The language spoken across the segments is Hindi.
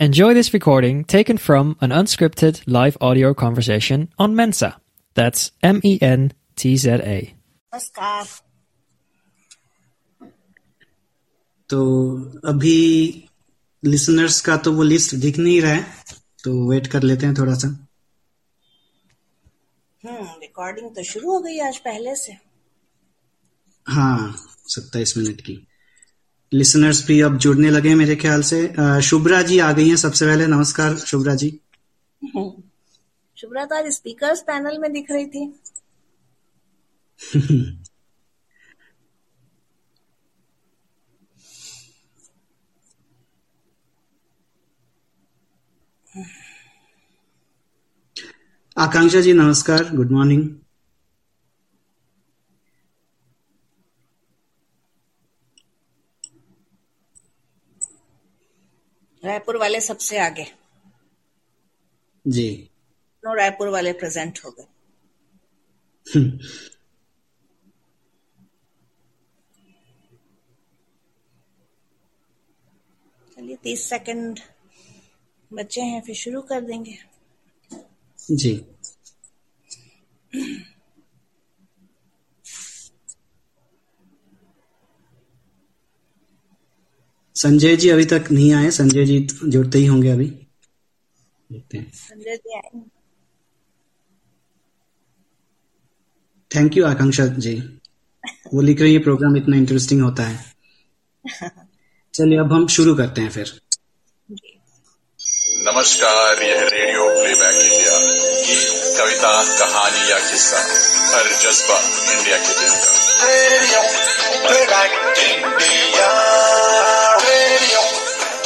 Enjoy this recording taken from an unscripted live audio conversation on Mensa. That's M E N T Z A. नमस्कार तो अभी लिसनर्स का तो वो लिस्ट दिख नहीं रहा है तो वेट कर लेते हैं थोड़ा सा हम्म रिकॉर्डिंग तो शुरू हो गई आज पहले से हाँ सत्ताईस मिनट की लिसनर्स भी अब जुड़ने लगे मेरे ख्याल से। शुभ्रा जी आ गई हैं सबसे पहले। नमस्कार शुभ्रा जी। शुभ्रा तो आज स्पीकर्स पैनल में दिख रही थी। आकांक्षा जी नमस्कार। गुड मॉर्निंग रायपुर वाले सबसे आगे। जी। नो रायपुर वाले प्रेजेंट हो गए। चलिए तीस सेकंड बचे हैं फिर शुरू कर देंगे। जी। संजय जी अभी तक नहीं आए संजय जी जुड़ते ही होंगे अभी। देखते हैं। संजय जी आए थैंक यू आकांक्षा जी। वो लिख रही है प्रोग्राम इतना इंटरेस्टिंग होता है। चलिए अब हम शुरू करते हैं फिर। नमस्कार यह रेडियो प्लेबैक इंडिया गीत कविता कहानी या किस्सा हर जज्बा इंडिया के दिल का। Radio playback India radio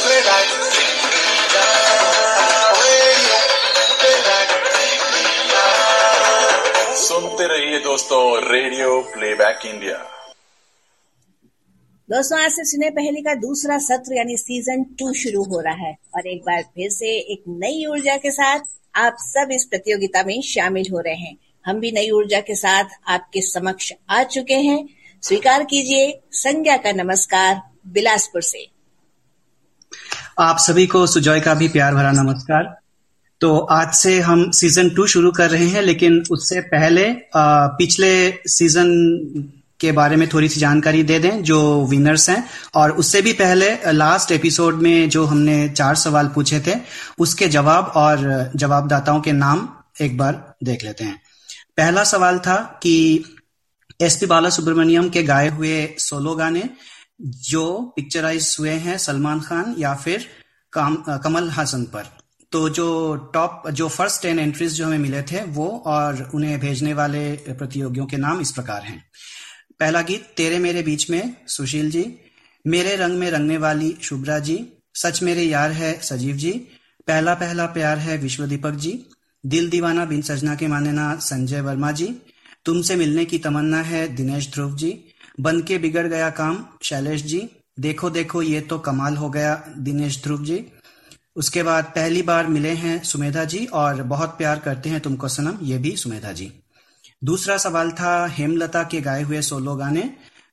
playback radio playback India. सुनते रहिए दोस्तों रेडियो प्लेबैक इंडिया। दोस्तों आज से सिने पहली का दूसरा सत्र यानी सीज़न टू शुरू हो रहा है। और एक बार फिर से एक नई ऊर्जा के साथ आप सब इस प्रतियोगिता में शामिल हो रहे हैं। हम भी नई ऊर्जा के साथ आपके समक्ष आ चुके हैं। स्वीकार कीजिए संज्ञा का नमस्कार बिलासपुर से। आप सभी को सुजॉय का भी प्यार भरा नमस्कार। तो आज से हम सीज़न टू शुरू कर रहे हैं लेकिन उससे पहले अ, पिछले सीज़न के बारे में थोड़ी सी जानकारी दे दें जो विनर्स हैं। और उससे भी पहले लास्ट एपिसोड में जो हमने चार सवाल पूछे थे उसके जवाब और जवाबदाताओं के नाम एक बार देख लेते हैं। पहला सवाल था कि एस पी बाला सुब्रमण्यम के गाए हुए सोलो गाने जो पिक्चराइज हुए हैं सलमान खान या फिर काम, कमल हासन पर। तो जो टॉप जो फ़र्स्ट टेन एंट्रीज जो हमें मिले थे वो और उन्हें भेजने वाले प्रतियोगियों के नाम इस प्रकार हैं। पहला गीत, तेरे मेरे बीच में, सुशील जी। मेरे रंग में रंगने वाली शुभ्रा जी। सच मेरे यार है सजीव जी। पहला पहला प्यार है विश्व दीपक जी। दिल दीवाना बिन सजना के माने ना संजय वर्मा जी। तुमसे मिलने की तमन्ना है दिनेश ध्रुव जी। बन के बिगड़ गया काम, शैलेश जी। देखो देखो, ये तो कमाल हो गया दिनेश ध्रुव जी। उसके बाद पहली बार मिले हैं सुमेधा जी और बहुत प्यार करते हैं तुमको सनम, ये भी सुमेधा जी। दूसरा सवाल था हेमलता के गाए हुए सोलो गाने,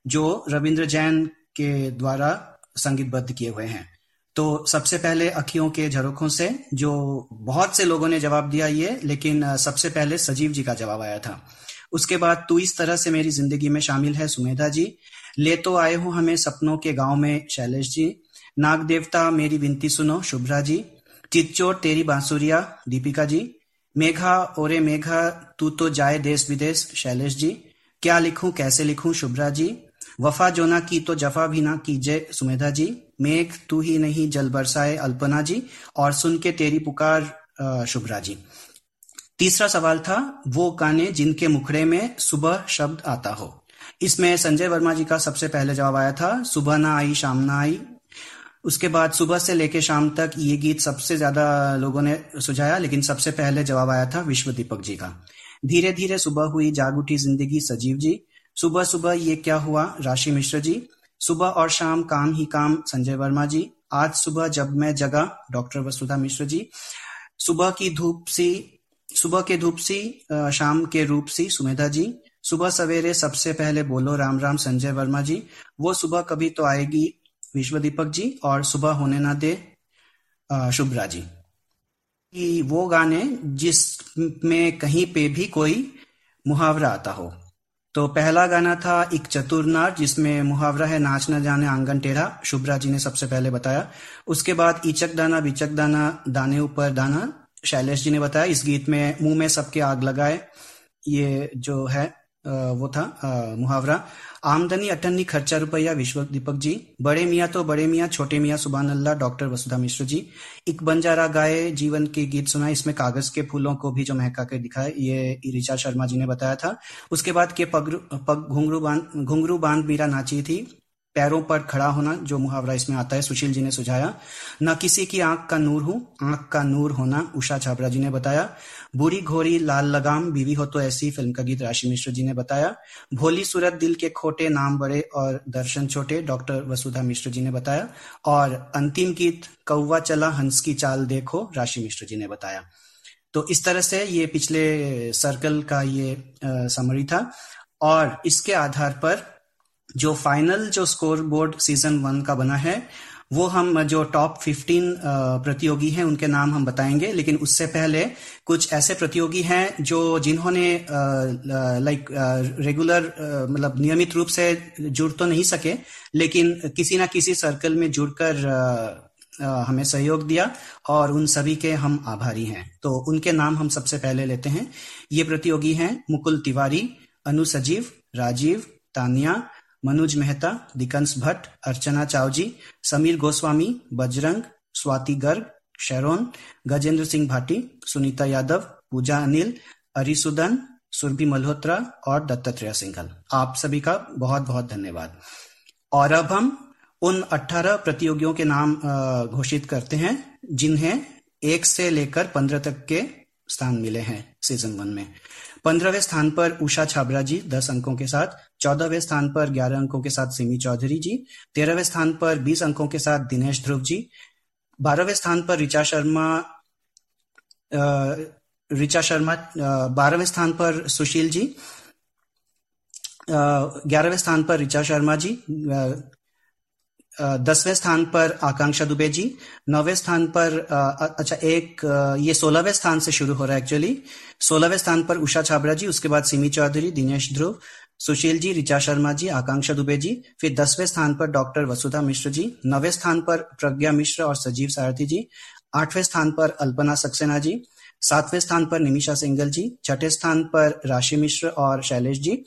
जो रविंद्र जैन के द्वारा संगीतबद्ध किए हुए हैं। तो सबसे पहले अखियों के झरोखों से, जो बहुत से लोगों ने जवाब दिया ये, लेकिन सबसे पहले सजीव जी का जवाब आया था। उसके बाद तू इस तरह से मेरी ज़िंदगी में शामिल है, सुमेधा जी। ले तो आए हो हमें सपनों के गाँव में, शैलेश जी। नाग देवता, मेरी विनती सुनो, शुभ्रा जी। चिच्चोर तेरी बांसुरिया, दीपिका जी। मेघा, ओरे मेघा, तू तो जाए देश विदेश, शैलेश जी। क्या लिखूं, कैसे लिखूं, शुभ्रा जी? वफा जो ना की तो जफा भी ना कीजे सुमेधा जी। मेघ, तू ही नहीं, जल बरसाए, अल्पना जी। और सुन के तेरी पुकार शुभ्रा जी। तीसरा सवाल था, वो गाने जिनके मुखड़े में सुबह शब्द आता हो। इसमें संजय वर्मा जी का सबसे पहले जवाब आया था, सुबह ना आई, शाम ना आई। उसके बाद सुबह से लेके शाम तक ये गीत सबसे ज़्यादा लोगों ने सुझाया, लेकिन सबसे पहले जवाब आया था विश्व दीपक जी का। धीरे धीरे सुबह हुई, जाग उठी ज़िंदगी सजीव जी। सुबह सुबह ये क्या हुआ, राशि मिश्र जी? सुबह और शाम काम ही काम, संजय वर्मा जी। आज सुबह जब मैं जगा, डॉक्टर वसुधा मिश्र जी। सुबह की धूप सी, सुबह के धूप सी शाम के रूप सी, सुमेधा जी। सुबह सवेरे सबसे पहले बोलो राम राम, संजय वर्मा जी। वो सुबह कभी तो आएगी विश्व दीपक जी और सुबह होने ना दे शुभ्रा जी। कि वो गाने जिसमें कहीं पे भी कोई मुहावरा आता हो। तो पहला गाना था एक चतुरनार जिसमें मुहावरा है, नाच न जाने, आँगन टेढ़ा, शुभ्रा जी ने सबसे पहले बताया। उसके बाद इचक दाना, बिचक दाना, दाने ऊपर दाना, शैलेश जी ने बताया। इस गीत में मुँह में सबके आग लगाए, ये जो है वो था मुहावरा। आमदनी अटन्नी खर्चा रुपया विश्व दीपक जी। बड़े मियाँ तो बड़े मियाँ, छोटे मियाँ सुबहान अल्लाह डॉक्टर वसुधा मिश्र जी। एक बंजारा गाए जीवन के गीत सुना इसमें कागज़ के फूलों को भी जो महका के दिखा ये ऋचा शर्मा जी ने बताया था। उसके बाद के पग पग घुंगरू बाँध घुंगरू बाँध मीरा नाची थी। पैरों पर खड़ा होना जो मुहावरा इसमें आता है, सुशील जी ने सुझाया। न किसी की आँख का नूर हूँ, आँख का नूर होना, उषा छाबरा जी ने बताया। बुरी घोरी, लाल लगाम, बीवी हो तो ऐसी फ़िल्म का गीत राशि मिश्र जी ने बताया। भोली सूरत दिल के खोटे नाम बड़े और दर्शन छोटे, डॉक्टर वसुधा मिश्र जी ने बताया। और अंतिम गीत, कौवा चला, हंस की चाल देखो, राशि मिश्र जी ने बताया। तो इस तरह से ये पिछले सर्कल का ये समरी था। और इसके आधार पर जो फाइनल जो स्कोर बोर्ड सीज़न वन का बना है, वो हम जो टॉप 15 प्रतियोगी हैं, उनके नाम हम बताएँगे। लेकिन उससे पहले कुछ ऐसे प्रतियोगी हैं जो जिन्होंने लाइक रेगुलर मतलब नियमित रूप से जुड़ तो नहीं सके, लेकिन किसी ना किसी सर्कल में जुड़कर हमें सहयोग दिया और उन सभी के हम आभारी हैं। तो उनके नाम हम सबसे पहले लेते हैं। ये प्रतियोगी हैं मुकुल तिवारी, अनु सजीव, राजीव, तानिया मनोज मेहता, दिकंस भट्ट, अर्चना चावजी, समीर गोस्वामी, बजरंग, स्वाति गर्ग, शेरोन, गजेंद्र सिंह भाटी, सुनीता यादव, पूजा अनिल, अरिसुदन, सुरभि मल्होत्रा और दत्तात्रेय सिंघल। आप सभी का बहुत बहुत धन्यवाद। और अब हम उन 18 प्रतियोगियों के नाम घोषित करते हैं, जिन्हें एक से लेकर पंद्रह तक के स्थान मिले हैं सीज़न वन में। पंद्रहवें स्थान पर उषा छाबरा जी, दस अंकों के साथ। चौदहवें स्थान पर ग्यारह अंकों के साथ सिमी चौधरी जी। तेरहवें स्थान पर बीस अंकों के साथ दिनेश ध्रुव जी। बारहवें स्थान पर ऋचा शर्मा ऋचा शर्मा बारहवें स्थान पर सुशील जी। ग्यारहवें स्थान पर ऋचा शर्मा जी दसवें स्थान पर आकांक्षा दुबे जी, नौवें स्थान पर अच्छा एक ये सोलहवें स्थान से शुरू हो रहा है एक्चुअली सोलहवें स्थान पर उषा छाबरा जी, उसके बाद सिमी चौधरी, दिनेश ध्रुव, सुशील जी ऋचा शर्मा जी, आकांक्षा दुबे जी, फिर दसवें स्थान पर डॉक्टर वसुधा मिश्र जी, नवे स्थान पर प्रज्ञा मिश्र और सजीव सारथी जी, आठवें स्थान पर अल्पना सक्सेना जी, सातवें स्थान पर निमिषा सिंगल जी, छठे स्थान पर राशि मिश्र और शैलेश जी,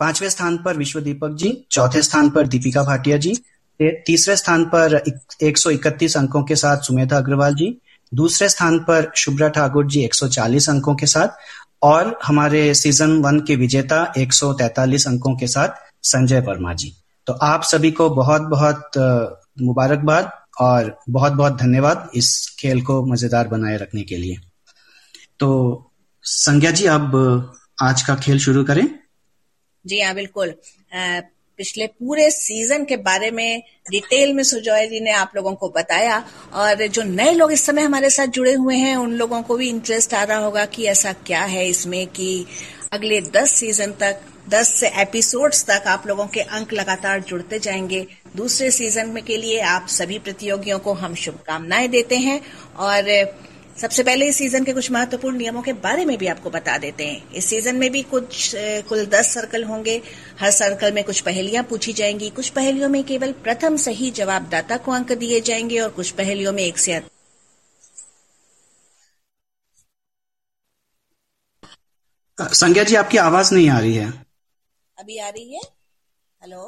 पाँचवें स्थान पर विश्व दीपक जी, चौथे स्थान पर दीपिका भाटिया जी तीसरे स्थान पर एक सौ इकतीस अंकों के साथ सुमेधा अग्रवाल जी, दूसरे स्थान पर शुभ्रा ठाकुर जी 140 अंकों के साथ और हमारे सीज़न वन के विजेता 143 अंकों के साथ संजय वर्मा जी। तो आप सभी को बहुत बहुत मुबारकबाद और बहुत बहुत धन्यवाद इस खेल को मज़ेदार बनाए रखने के लिए। तो संज्ञा जी, अब आज का खेल शुरू करें। जी हाँ बिल्कुल। पिछले पूरे सीज़न के बारे में डिटेल में सुजॉय जी ने आप लोगों को बताया और जो नए लोग इस समय हमारे साथ जुड़े हुए हैं, उन लोगों को भी इंटरेस्ट आ रहा होगा कि ऐसा क्या है इसमें कि अगले दस सीज़न तक, दस से एपिसोड्स तक आप लोगों के अंक लगातार जुड़ते जाएँगे। दूसरे सीज़न में के लिए आप सभी प्रतियोगियों को हम शुभकामनाएँ देते हैं और सबसे पहले इस सीज़न के कुछ महत्वपूर्ण नियमों के बारे में भी आपको बता देते हैं। इस सीज़न में भी कुछ कुल दस सर्कल होंगे। हर सर्कल में कुछ पहेलियाँ पूछी जाएँगी। कुछ पहेलियों में केवल प्रथम सही जवाबदाता को अंक दिए जाएँगे और कुछ पहेलियों में एक से अधिक। संज्ञा जी आपकी आवाज़ नहीं आ रही है। अभी आ रही है? हेलो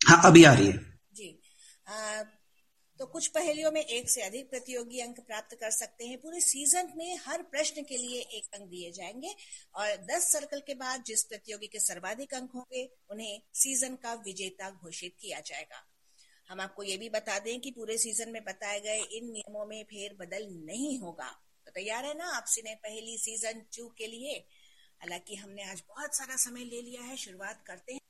हाँ अभी आ रही है। जी। आ, तो कुछ पहेलियों में एक से अधिक प्रतियोगी अंक प्राप्त कर सकते हैं। पूरे सीज़न में हर प्रश्न के लिए एक अंक दिए जाएँगे और 10 सर्कल के बाद जिस प्रतियोगी के सर्वाधिक अंक होंगे, उन्हें सीज़न का विजेता घोषित किया जाएगा। हम आपको ये भी बता दें कि पूरे सीज़न में बताए गए इन नियमों में फेर बदल नहीं होगा। तो तैयार है ना आपसे ने पहली सीज़न टू के लिए? हालाँकि हमने आज बहुत सारा समय ले लिया है, शुरुआत करते हैं।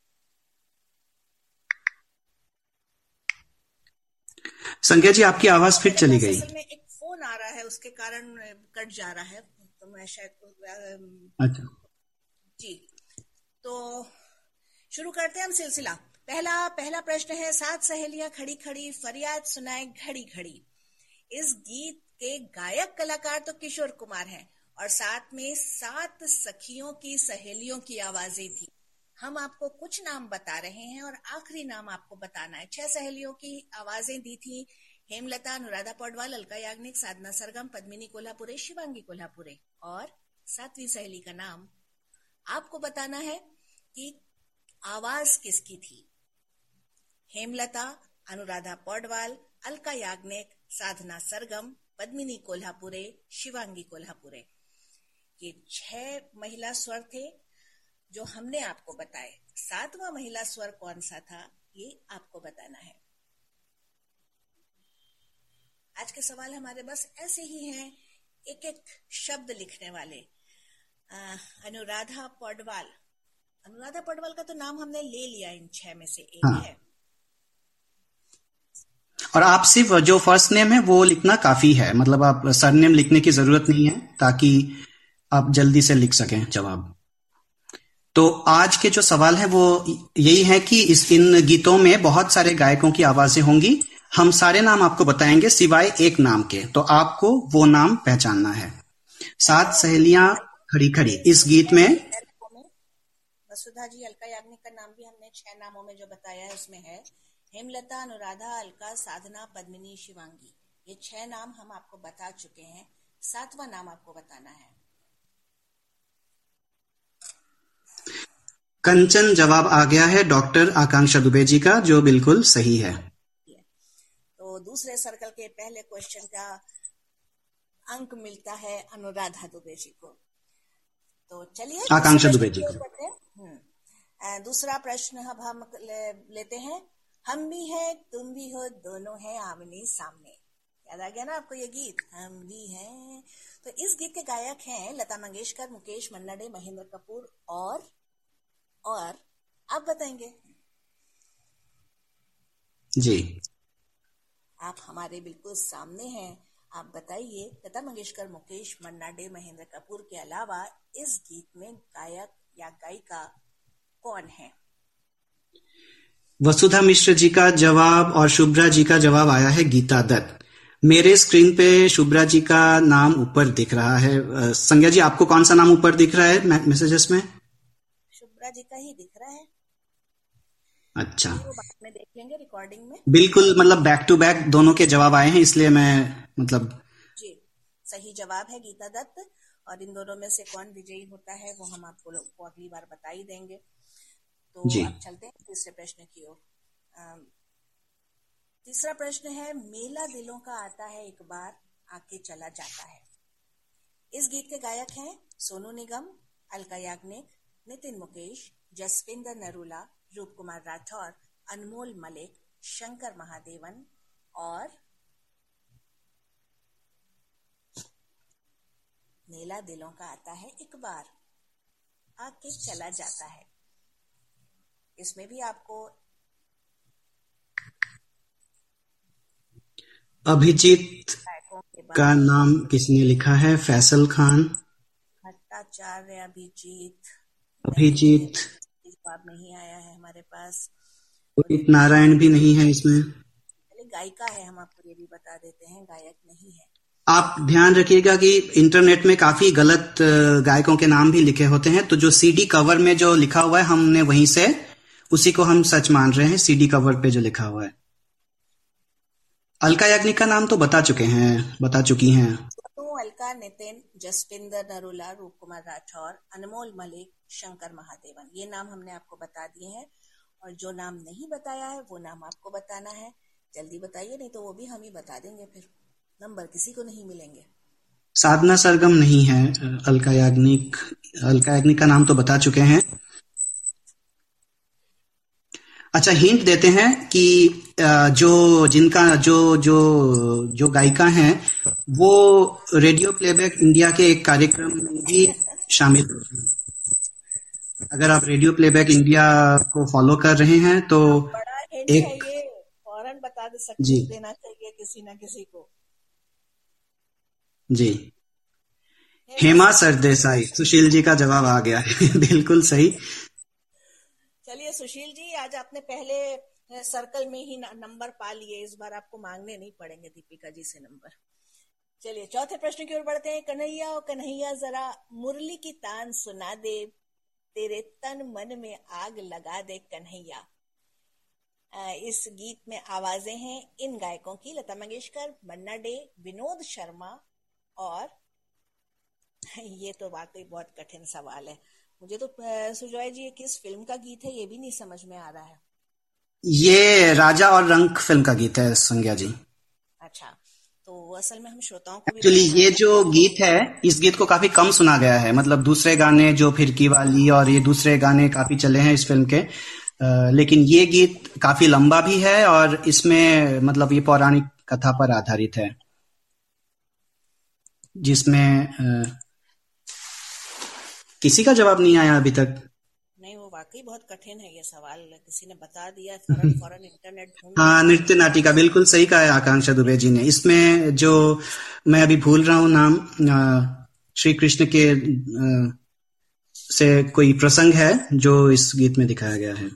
संज्ञा जी आपकी आवाज़ फिर चली गई। असल में एक फ़ोन आ रहा है उसके कारण कट जा रहा है तो मैं शायद अच्छा। जी। तो शुरू करते हैं हम सिलसिला। पहला पहला प्रश्न है सात सहेलियाँ खड़ी खड़ी फरियाद सुनाए घड़ी घड़ी। इस गीत के गायक कलाकार तो किशोर कुमार हैं और साथ में सात सखियों की सहेलियों की आवाज़ें थी। हम आपको कुछ नाम बता रहे हैं और आखिरी नाम आपको बताना है। छह सहेलियों की आवाज़ें दी थी। हेमलता, अनुराधा पौडवाल, अलका याग्निक, साधना सरगम, पद्मिनी कोल्हापुरे, शिवांगी कोल्हापुरे। और सातवीं सहेली का नाम आपको बताना है कि आवाज़ किसकी थी? हेमलता, अनुराधा पौडवाल, अलका याग्निक, साधना सरगम, पद्मिनी कोल्हापुरे, शिवांगी कोल्हापुरे। ये छह महिला स्वर थे। जो हमने आपको बताए। सातवां महिला स्वर कौन सा था ये आपको बताना है। आज के सवाल हमारे बस ऐसे ही हैं एक एक शब्द लिखने वाले। अ, अनुराधा पौडवाल। अनुराधा पौडवाल का तो नाम हमने ले लिया इन छह में से एक हाँ। है। और आप सिर्फ़ जो फ़र्स्ट नेम है वो लिखना काफ़ी है। मतलब आप सरनेम लिखने की ज़रूरत नहीं है ताकि आप जल्दी से लिख सकें जवाब। तो आज के जो सवाल है वो यही है कि इस इन गीतों में बहुत सारे गायकों की आवाज़ें होंगी। हम सारे नाम आपको बताएँगे सिवाय एक नाम के। तो आपको वो नाम पहचानना है। सात सहेलियाँ खड़ी खड़ी। इस गीत में वसुधा जी, अलका याग्निक का नाम भी हमने छह नामों में जो बताया है, उसमें है। हेमलता, अनुराधा, अलका, साधना, पद्मिनी, शिवांगी। ये छह नाम हम आपको बता चुके हैं। सातवां नाम आपको बताना है। कंचन जवाब आ गया है डॉक्टर आकांक्षा दुबे जी का जो बिल्कुल सही है। तो दूसरे सर्कल के पहले क्वेश्चन का अंक मिलता है अनुराधा दुबे जी को। तो चलिए आकांक्षा दुबे जी को। हम्म। दूसरा प्रश्न अब हम ले, लेते हैं। हम भी है तुम भी हो दोनों हैं आमने सामने। याद आ गया ना आपको ये गीत? हम भी हैं। तो इस गीत के गायक हैं लता मंगेशकर मुकेश मन्ना डे महेंद्र कपूर और और आप बताएँगे। जी। आप हमारे बिल्कुल सामने हैं। आप बताइए लता मंगेशकर मुकेश मन्ना डे महेंद्र कपूर के अलावा इस गीत में गायक या गायिका कौन है? वसुधा मिश्र जी का जवाब और शुभ्रा जी का जवाब आया है गीता दत्त। मेरे स्क्रीन पे शुभ्रा जी का नाम ऊपर दिख रहा है। संज्ञा जी आपको कौन सा नाम ऊपर दिख रहा है? मैसेजेस में? शुभ्रा जी का ही दिख रहा है। अच्छा। वो बाद में देख लेंगे रिकॉर्डिंग में। बिल्कुल मतलब बैक टू बैक दोनों के जवाब आए हैं इसलिए मैं मतलब जी सही जवाब है गीता दत्त। और इन दोनों में से कौन विजयी होता है वो हम आपको लोग को अगली बार बता ही देंगे। तो जी। अब चलते हैं तीसरे प्रश्न की ओर। तीसरा प्रश्न है मेला दिलों का आता है एक बार आके चला जाता है। इस गीत के गायक हैं सोनू निगम अलका याग्निक नितिन मुकेश जसविंदर नरूला रूप कुमार राठौर अनमोल मलिक शंकर महादेवन और मेला दिलों का आता है एक बार। आके चला जाता है। इसमें भी आपको अभिजीत का नाम किसने लिखा है? फैसल खान। भट्टाचार्य अभिजीत। अभिजीत। जवाब नहीं आया है हमारे पास। उदित नारायण भी नहीं है इसमें। गायिका है हम आपको ये भी बता देते हैं गायक नहीं है। आप ध्यान रखिएगा कि इंटरनेट में काफ़ी गलत गायकों के नाम भी लिखे होते हैं। तो जो सीडी कवर में जो लिखा हुआ है हमने वहीं से उसी को हम सच मान रहे हैं सीडी कवर पे जो लिखा हुआ है। अलका याग्निक का नाम तो बता चुके हैं बता चुकी हैं। अलका, नितिन जसविंदर नरूला रूप कुमार राठौर, अनमोल मलिक, शंकर महादेवन। ये नाम हमने आपको बता दिए हैं। और जो नाम नहीं बताया है, वो नाम आपको बताना है। जल्दी बताइए, नहीं तो वो भी हम ही बता देंगे फिर। नंबर किसी को नहीं मिलेंगे। साधना सरगम नहीं है, अलका याग्निक अलका याग्निक का नाम तो बता चुके हैं। अच्छा हिंट देते हैं कि जो जिनका जो जो जो गायिका हैं वो रेडियो प्लेबैक इंडिया के एक कार्यक्रम में भी शामिल होती हैं। अगर आप रेडियो प्लेबैक इंडिया को फॉलो कर रहे हैं तो एक- है ये। फ़ौरन बता दे सकते जी। देना चाहिए किसी ना किसी को। जी। हेमा सरदेसाई सुशील जी का जवाब आ गया है। बिल्कुल सही। चलिए सुशील जी, आज आपने पहले सर्कल में ही नंबर पा लिए, इस बार आपको मांगने नहीं पड़ेंगे दीपिका जी से नंबर। चलिए, चौथे प्रश्न की ओर बढ़ते हैं। कन्हैया और कन्हैया, जरा मुरली की तान सुना दे, तेरे तन मन में आग लगा दे कन्हैया। इस गीत में आवाज़ें हैं इन गायकों की, लता मंगेशकर, मन्ना डे, विनोद शर्मा और, ये तो वाकई बहुत कठिन सवाल है। मुझे तो सुजॉय जी ये किस फ़िल्म का गीत है ये भी नहीं समझ में आ रहा है। ये राजा और रंक फ़िल्म का गीत है संज्ञा जी। अच्छा तो असल में हम श्रोताओं को एक्चुअली ये जो गीत है इस गीत को काफ़ी कम सुना गया है। मतलब दूसरे गाने जो फिरकी वाली और ये दूसरे गाने काफ़ी चले हैं इस फ़िल्म के। लेकिन ये गीत काफ़ी लंबा भी है और इसमें मतलब ये पौराणिक कथा पर आधारित है। जिसमें किसी का जवाब नहीं आया अभी तक? नहीं वो वाकई बहुत कठिन है ये सवाल। किसी ने बता दिया फ़ौरन फ़ौरन इंटरनेट हाँ नृत्य नाटिका बिल्कुल सही कहा है आकांक्षा दुबे जी ने। इसमें जो मैं अभी भूल रहा हूँ नाम श्री कृष्ण के से कोई प्रसंग है जो इस गीत में दिखाया गया है?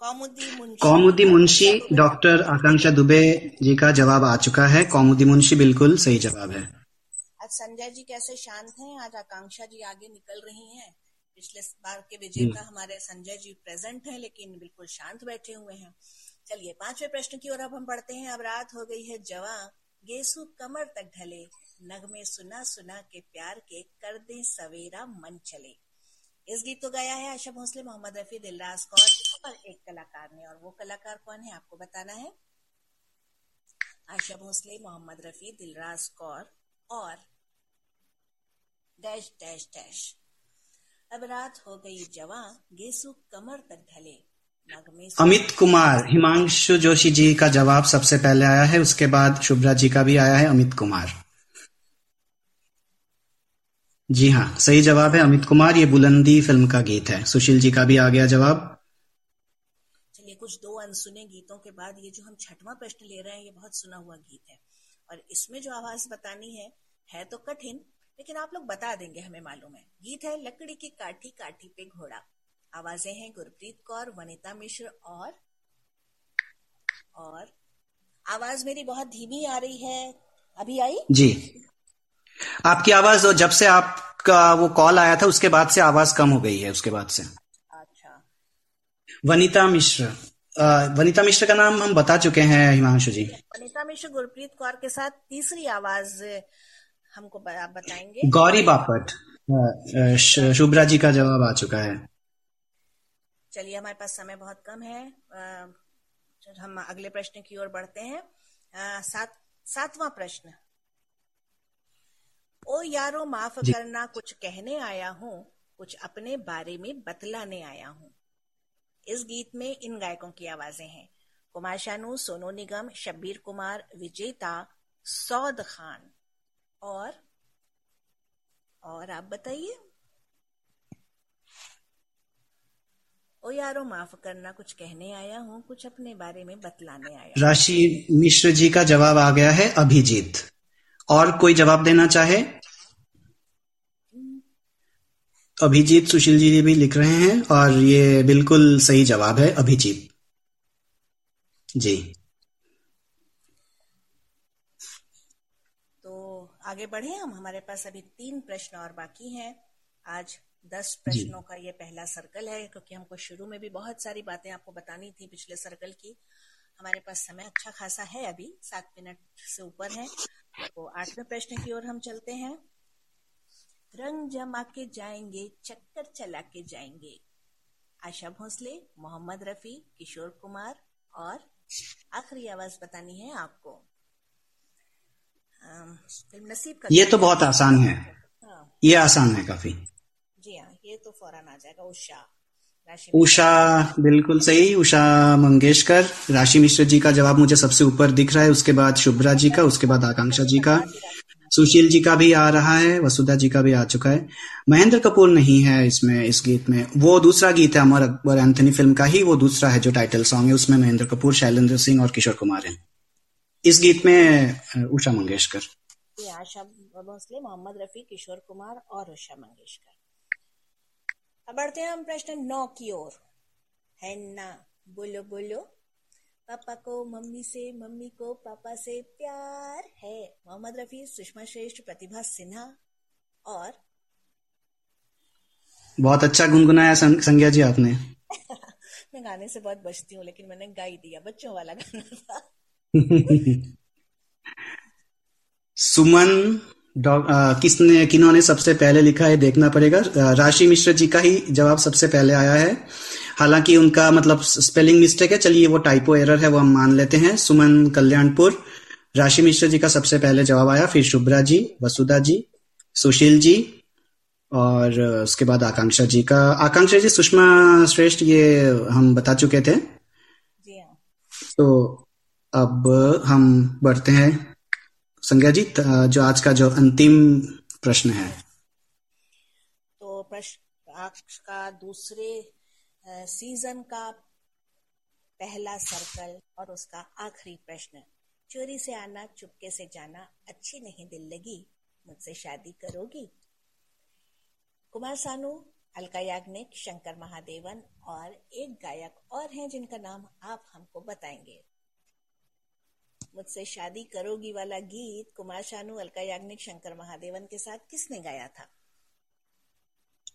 कौमुदी मुंशी। कौमुदी मुंशी डॉक्टर आकांक्षा दुबे जी का जवाब आ चुका है। कौमुदी मुंशी बिल्कुल सही जवाब है। आज संजय जी कैसे शांत हैं? आज आकांक्षा जी आगे निकल रही हैं। पिछले बार के विजेता हमारे संजय जी प्रेजेंट हैं लेकिन बिल्कुल शांत बैठे हुए हैं। चलिए पांचवे प्रश्न की ओर अब हम बढ़ते हैं। अब रात हो गई है जवा। गेसु कमर तक ढले। नगमे सुना सुना के प्यार के कर दे सवेरा मन चले। इस गीत को गाया है आशा भोसले, मोहम्मद रफी, दिलराज कौर और एक कलाकार ने। और वो कलाकार कौन है, आपको बताना है? आशा भोसले, मोहम्मद रफी, दिलराज कौर और डैश डैश डैश। अब रात हो गई जवा, गेसु कमर तक ढले। अमित कुमार, हिमांशु जोशी जी का जवाब सबसे पहले आया है, उसके बाद शुभ्रा जी का भी आया है, अमित कुमार। जी हाँ सही जवाब है अमित कुमार। ये बुलंदी फ़िल्म का गीत है। सुशील जी का भी आ गया जवाब। चलिए कुछ दो अनसुने गीतों के बाद ये जो हम छठवां प्रश्न ले रहे हैं ये बहुत सुना हुआ गीत है। और इसमें जो आवाज़ बतानी है है तो कठिन लेकिन आप लोग बता देंगे हमें मालूम है। गीत है लकड़ी की काठी काठी पे घोड़ा। आवाज़ें हैं गुरप्रीत कौर वनिता मिश्र और और आवाज़ मेरी बहुत धीमी आ रही है। अभी आई? जी। आपकी आवाज़ जब से आपका वो कॉल आया था उसके बाद से आवाज़ कम हो गई है उसके बाद से। अच्छा। वनिता मिश्र। वनिता मिश्र का नाम हम बता चुके हैं हिमांशु जी। वनिता मिश्र गुरप्रीत कौर के साथ तीसरी आवाज़ हमको आप बताएँगे। गौरी बापट। शुभ्रा जी का जवाब आ चुका है। चलिए हमारे पास समय बहुत कम है। हम अगले प्रश्न की ओर बढ़ते हैं। सात सातवां प्रश्न। ओ यारो माफ़ करना कुछ कहने आया हूँ कुछ अपने बारे में बतलाने आया हूँ। इस गीत में इन गायकों की आवाज़ें हैं। कुमार शानू सोनू निगम शब्बीर कुमार विजेता सौद खान। और और आप बताइए। ओ यारो माफ़ करना कुछ कहने आया हूँ कुछ अपने बारे में बतलाने आया राशि मिश्र जी का जवाब आ गया है अभिजीत। और कोई जवाब देना चाहे? अभिजीत सुशील जी भी लिख रहे हैं और ये बिल्कुल सही जवाब है अभिजीत। जी। तो आगे बढ़े हम हमारे पास अभी तीन प्रश्न और बाकी हैं। आज दस प्रश्नों का ये पहला सर्कल है क्योंकि हमको शुरू में भी बहुत सारी बातें आपको बतानी थी पिछले सर्कल की। हमारे पास समय अच्छा खासा है अभी सात मिनट से ऊपर है। तो आठवें प्रश्न की ओर हम चलते हैं। रंग जमा के जाएँगे चक्कर चला के जाएँगे। आशा भोसले मोहम्मद रफी किशोर कुमार और आखिरी आवाज़ बतानी है आपको। फ़िल्म नसीब का ये तो बहुत आसान है। हाँ। ये आसान है काफ़ी। जी हाँ ये तो फ़ौरन आ जाएगा उषा। उषा बिल्कुल सही उषा मंगेशकर। राशि मिश्र जी का जवाब मुझे सबसे ऊपर दिख रहा है उसके बाद शुभ्रा जी का उसके बाद आकांक्षा जी का। सुशील जी का भी आ रहा है वसुधा जी का भी आ चुका है। महेंद्र कपूर नहीं है इसमें इस गीत में। वो दूसरा गीत है अमर अकबर एंथनी फ़िल्म का ही वो दूसरा है जो टाइटल सॉन्ग है उसमें महेंद्र कपूर शैलेंद्र सिंह और किशोर कुमार हैं। इस गीत में उषा मंगेशकर। आशा भोसले मोहम्मद रफी किशोर कुमार और उषा मंगेशकर। अब बढ़ते हैं हम प्रश्न नौ की ओर। है ना बोलो बोलो। पापा को मम्मी से मम्मी को पापा से प्यार है। मोहम्मद रफी सुषमा श्रेष्ठ प्रतिभा सिन्हा और बहुत अच्छा गुनगुनाया संज्ञा जी आपने। मैं गाने से बहुत बचती हूँ लेकिन मैंने गा ही दिया बच्चों वाला गाना था। सुमन किसने किन्होंने सबसे पहले लिखा है देखना पड़ेगा। राशि मिश्र जी का ही जवाब सबसे पहले आया है। हालाँकि उनका मतलब स्पेलिंग मिस्टेक है। चलिए वो टाइपो एरर है वो हम मान लेते हैं। सुमन कल्याणपुर राशि मिश्र जी का सबसे पहले जवाब आया। फिर शुभ्रा जी वसुधा जी सुशील जी और उसके बाद आकांक्षा जी का। आकांक्षा जी सुषमा श्रेष्ठ ये हम बता चुके थे। जी हाँ। तो अब हम बढ़ते हैं। संज्ञा जी जो आज का जो अंतिम प्रश्न है। तो प्रश्न का दूसरे सीज़न का पहला सर्कल और उसका आखिरी प्रश्न। चोरी से आना, चुपके से जाना अच्छी नहीं दिल लगी, मुझसे शादी करोगी। कुमार सानू, अलका याग्निक, शंकर महादेवन और एक गायक और हैं जिनका नाम आप हमको बताएँगे। मुझसे शादी करोगी वाला गीत कुमार शानू अलका याग्निक शंकर महादेवन के साथ किसने गाया था?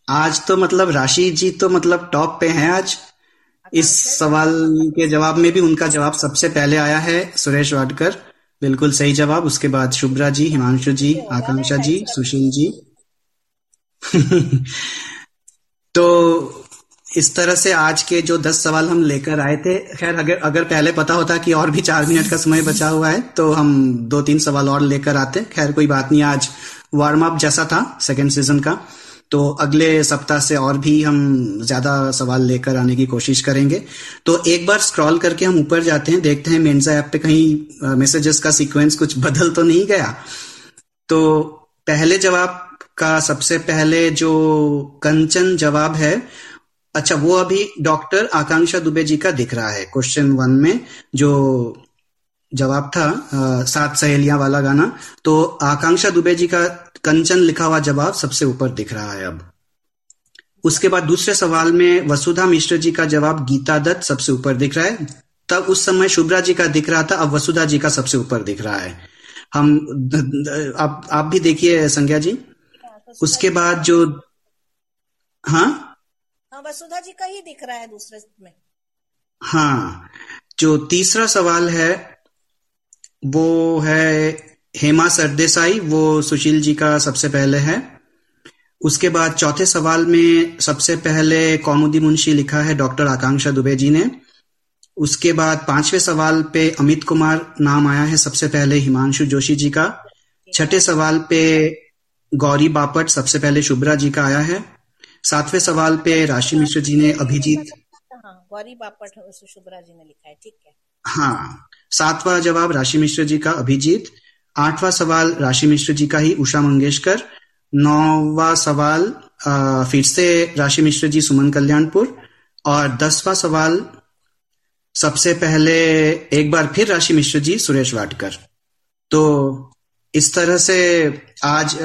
आज तो मतलब राशि जी तो मतलब टॉप पे हैं आज। इस सवाल के जवाब में भी उनका जवाब सबसे पहले आया है सुरेश वाडकर। बिल्कुल सही जवाब। उसके बाद शुभ्रा जी हिमांशु जी आकांक्षा जी सुशील जी। तो इस तरह से आज के जो दस सवाल हम लेकर आए थे, खैर, अगर अगर पहले पता होता कि और भी चार मिनट का समय बचा हुआ है तो हम दो तीन सवाल और लेकर आते। खैर, कोई बात नहीं, आज वार्म अप जैसा था सेकेंड सीज़न का तो अगले सप्ताह से और भी हम ज़्यादा सवाल लेकर आने की कोशिश करेंगे। तो एक बार स्क्रॉल करके हम ऊपर जाते हैं, देखते हैं मेन्जा ऐप पे कहीं मैसेजेस का सीक्वेंस कुछ बदल तो नहीं गया। तो पहले जवाब का सबसे पहले जो कंचन जवाब है अच्छा वो अभी डॉक्टर आकांक्षा दुबे जी का दिख रहा है क्वेश्चन वन में जो जवाब था अ, सात सहेलियाँ वाला गाना तो आकांक्षा दुबे जी का कंचन लिखा हुआ जवाब सबसे ऊपर दिख रहा है अब। उसके बाद दूसरे सवाल में वसुधा मिश्र जी का जवाब गीता दत्त सबसे ऊपर दिख रहा है। तब उस समय शुभ्रा जी का दिख रहा था अब वसुधा जी का सबसे ऊपर दिख रहा है। हम द, द, आप आप भी देखिए संज्ञा जी। उसके बाद जो हाँ? हाँ वसुधा जी का ही दिख रहा है दूसरे में। हाँ जो तीसरा सवाल है, वो है हेमा सरदेसाई, वो सुशील जी का सबसे पहले है। उसके बाद चौथे सवाल में सबसे पहले कौमुदी मुंशी लिखा है डॉक्टर आकांक्षा दुबे जी ने। उसके बाद पाँचवें सवाल पे अमित कुमार नाम आया है सबसे पहले हिमांशु जोशी जी का। छठे सवाल पे गौरी बापट सबसे पहले शुभ्रा जी का आया है। सातवें सवाल पे राशि मिश्र जी ने अभिजीत। हाँ गौरी बापट शुभ्रा जी ने लिखा है ठीक है। हाँ सातवां जवाब राशि मिश्र जी का अभिजीत आठवां सवाल राशि मिश्र जी का ही उषा मंगेशकर नौवा सवाल फिर से राशि मिश्र जी सुमन कल्याणपुर और दसवां सवाल सबसे पहले एक बार फिर राशि मिश्र जी सुरेश वाडकर तो इस तरह से आज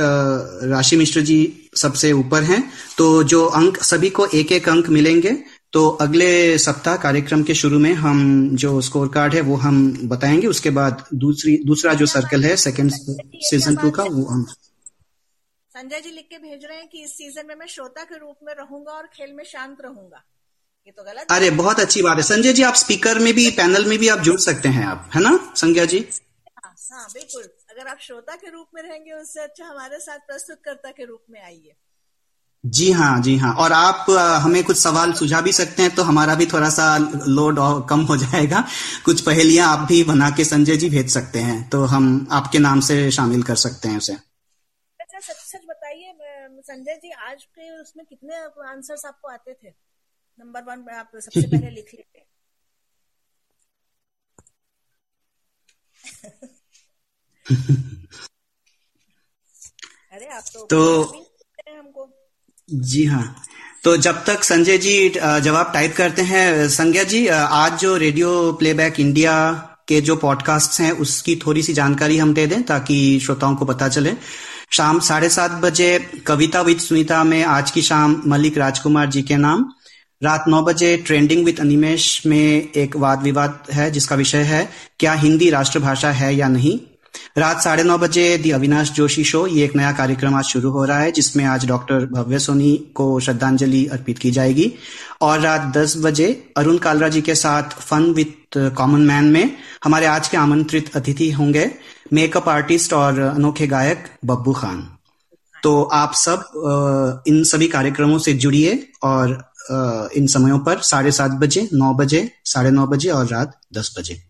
राशि मिश्र जी सबसे ऊपर हैं। तो जो अंक सभी को एक एक अंक मिलेंगे। तो अगले सप्ताह कार्यक्रम के शुरू में हम जो स्कोर कार्ड है वो हम बताएँगे। उसके बाद दूसरी दूसरा जो सर्कल है सेकंड सीज़न टू का वो हम संजय जी लिख के भेज रहे हैं कि इस सीज़न में मैं श्रोता के रूप में रहूँगा और खेल में शांत रहूँगा। ये तो गलत अरे बहुत अच्छी बात है। संजय जी आप स्पीकर में भी पैनल में भी आप जुड़ सकते हैं आप है ना? संज्ञा जी? हाँ बिल्कुल। अगर आप श्रोता के रूप में रहेंगे उससे अच्छा हमारे साथ प्रस्तुतकर्ता के रूप में आइए। जी हाँ जी हाँ। और आप हमें कुछ सवाल सुझा भी सकते हैं तो हमारा भी थोड़ा सा लोड और कम हो जाएगा। कुछ पहेलियाँ आप भी बना के संजय जी भेज सकते हैं तो हम आपके नाम से शामिल कर सकते हैं उसे। अच्छा सच सच बताइए संजय जी आज के उसमें कितने आंसर्स आपको आते थे? नंबर वन में आप सबसे पहले लिख लेते अरे आप तो तो- हमको। जी हाँ। तो जब तक संजय जी जवाब टाइप करते हैं संज्ञा जी आज जो रेडियो प्लेबैक इंडिया के जो पॉडकास्ट हैं उसकी थोड़ी सी जानकारी हम दे दें ताकि श्रोताओं को पता चले। शाम साढ़े सात बजे कविता विद सुनीता में आज की शाम मलिक राजकुमार जी के नाम। रात नौ बजे ट्रेंडिंग विद अनिमेश में एक वाद विवाद है जिसका विषय है क्या हिंदी राष्ट्रभाषा है या नहीं? रात साढ़े नौ बजे दी अविनाश जोशी शो, ये एक नया कार्यक्रम आज शुरू हो रहा है, जिसमें आज डॉक्टर भव्य सोनी को श्रद्धांजलि अर्पित की जाएगी। और रात दस बजे अरुण कालरा जी के साथ फन विथ कॉमन मैन में हमारे आज के आमंत्रित अतिथि होंगे मेकअप आर्टिस्ट और अनोखे गायक बब्बू खान। तो आप सब इन सभी कार्यक्रमों से जुड़िए और इन समयों पर साढ़े सात बजे, नौ बजे, साढ़े नौ बजे और रात दस बजे।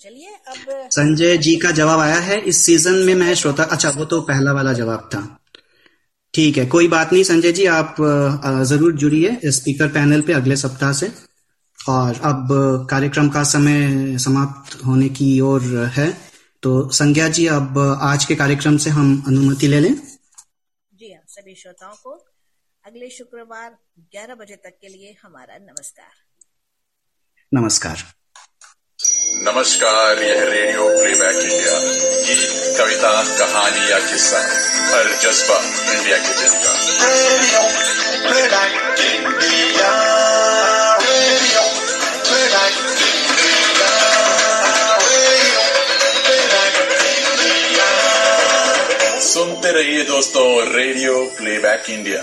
चलिए अब संजय जी का जवाब आया है। इस सीज़न में मैं श्रोता अच्छा वो तो पहला वाला जवाब था। ठीक है कोई बात नहीं संजय जी आप ज़रूर जुड़िए स्पीकर पैनल पे अगले सप्ताह से। और अब कार्यक्रम का समय समाप्त होने की ओर है। तो संज्ञा जी अब आज के कार्यक्रम से हम अनुमति ले लें। जी हाँ सभी श्रोताओं को अगले शुक्रवार 11 बजे तक के लिए हमारा नमस्कार। नमस्कार। नमस्कार यह रेडियो प्लेबैक इंडिया गीत कविता कहानी या किस्सा हर जज्बा इंडिया के दिल का. सुनते रहिए दोस्तों radio playback India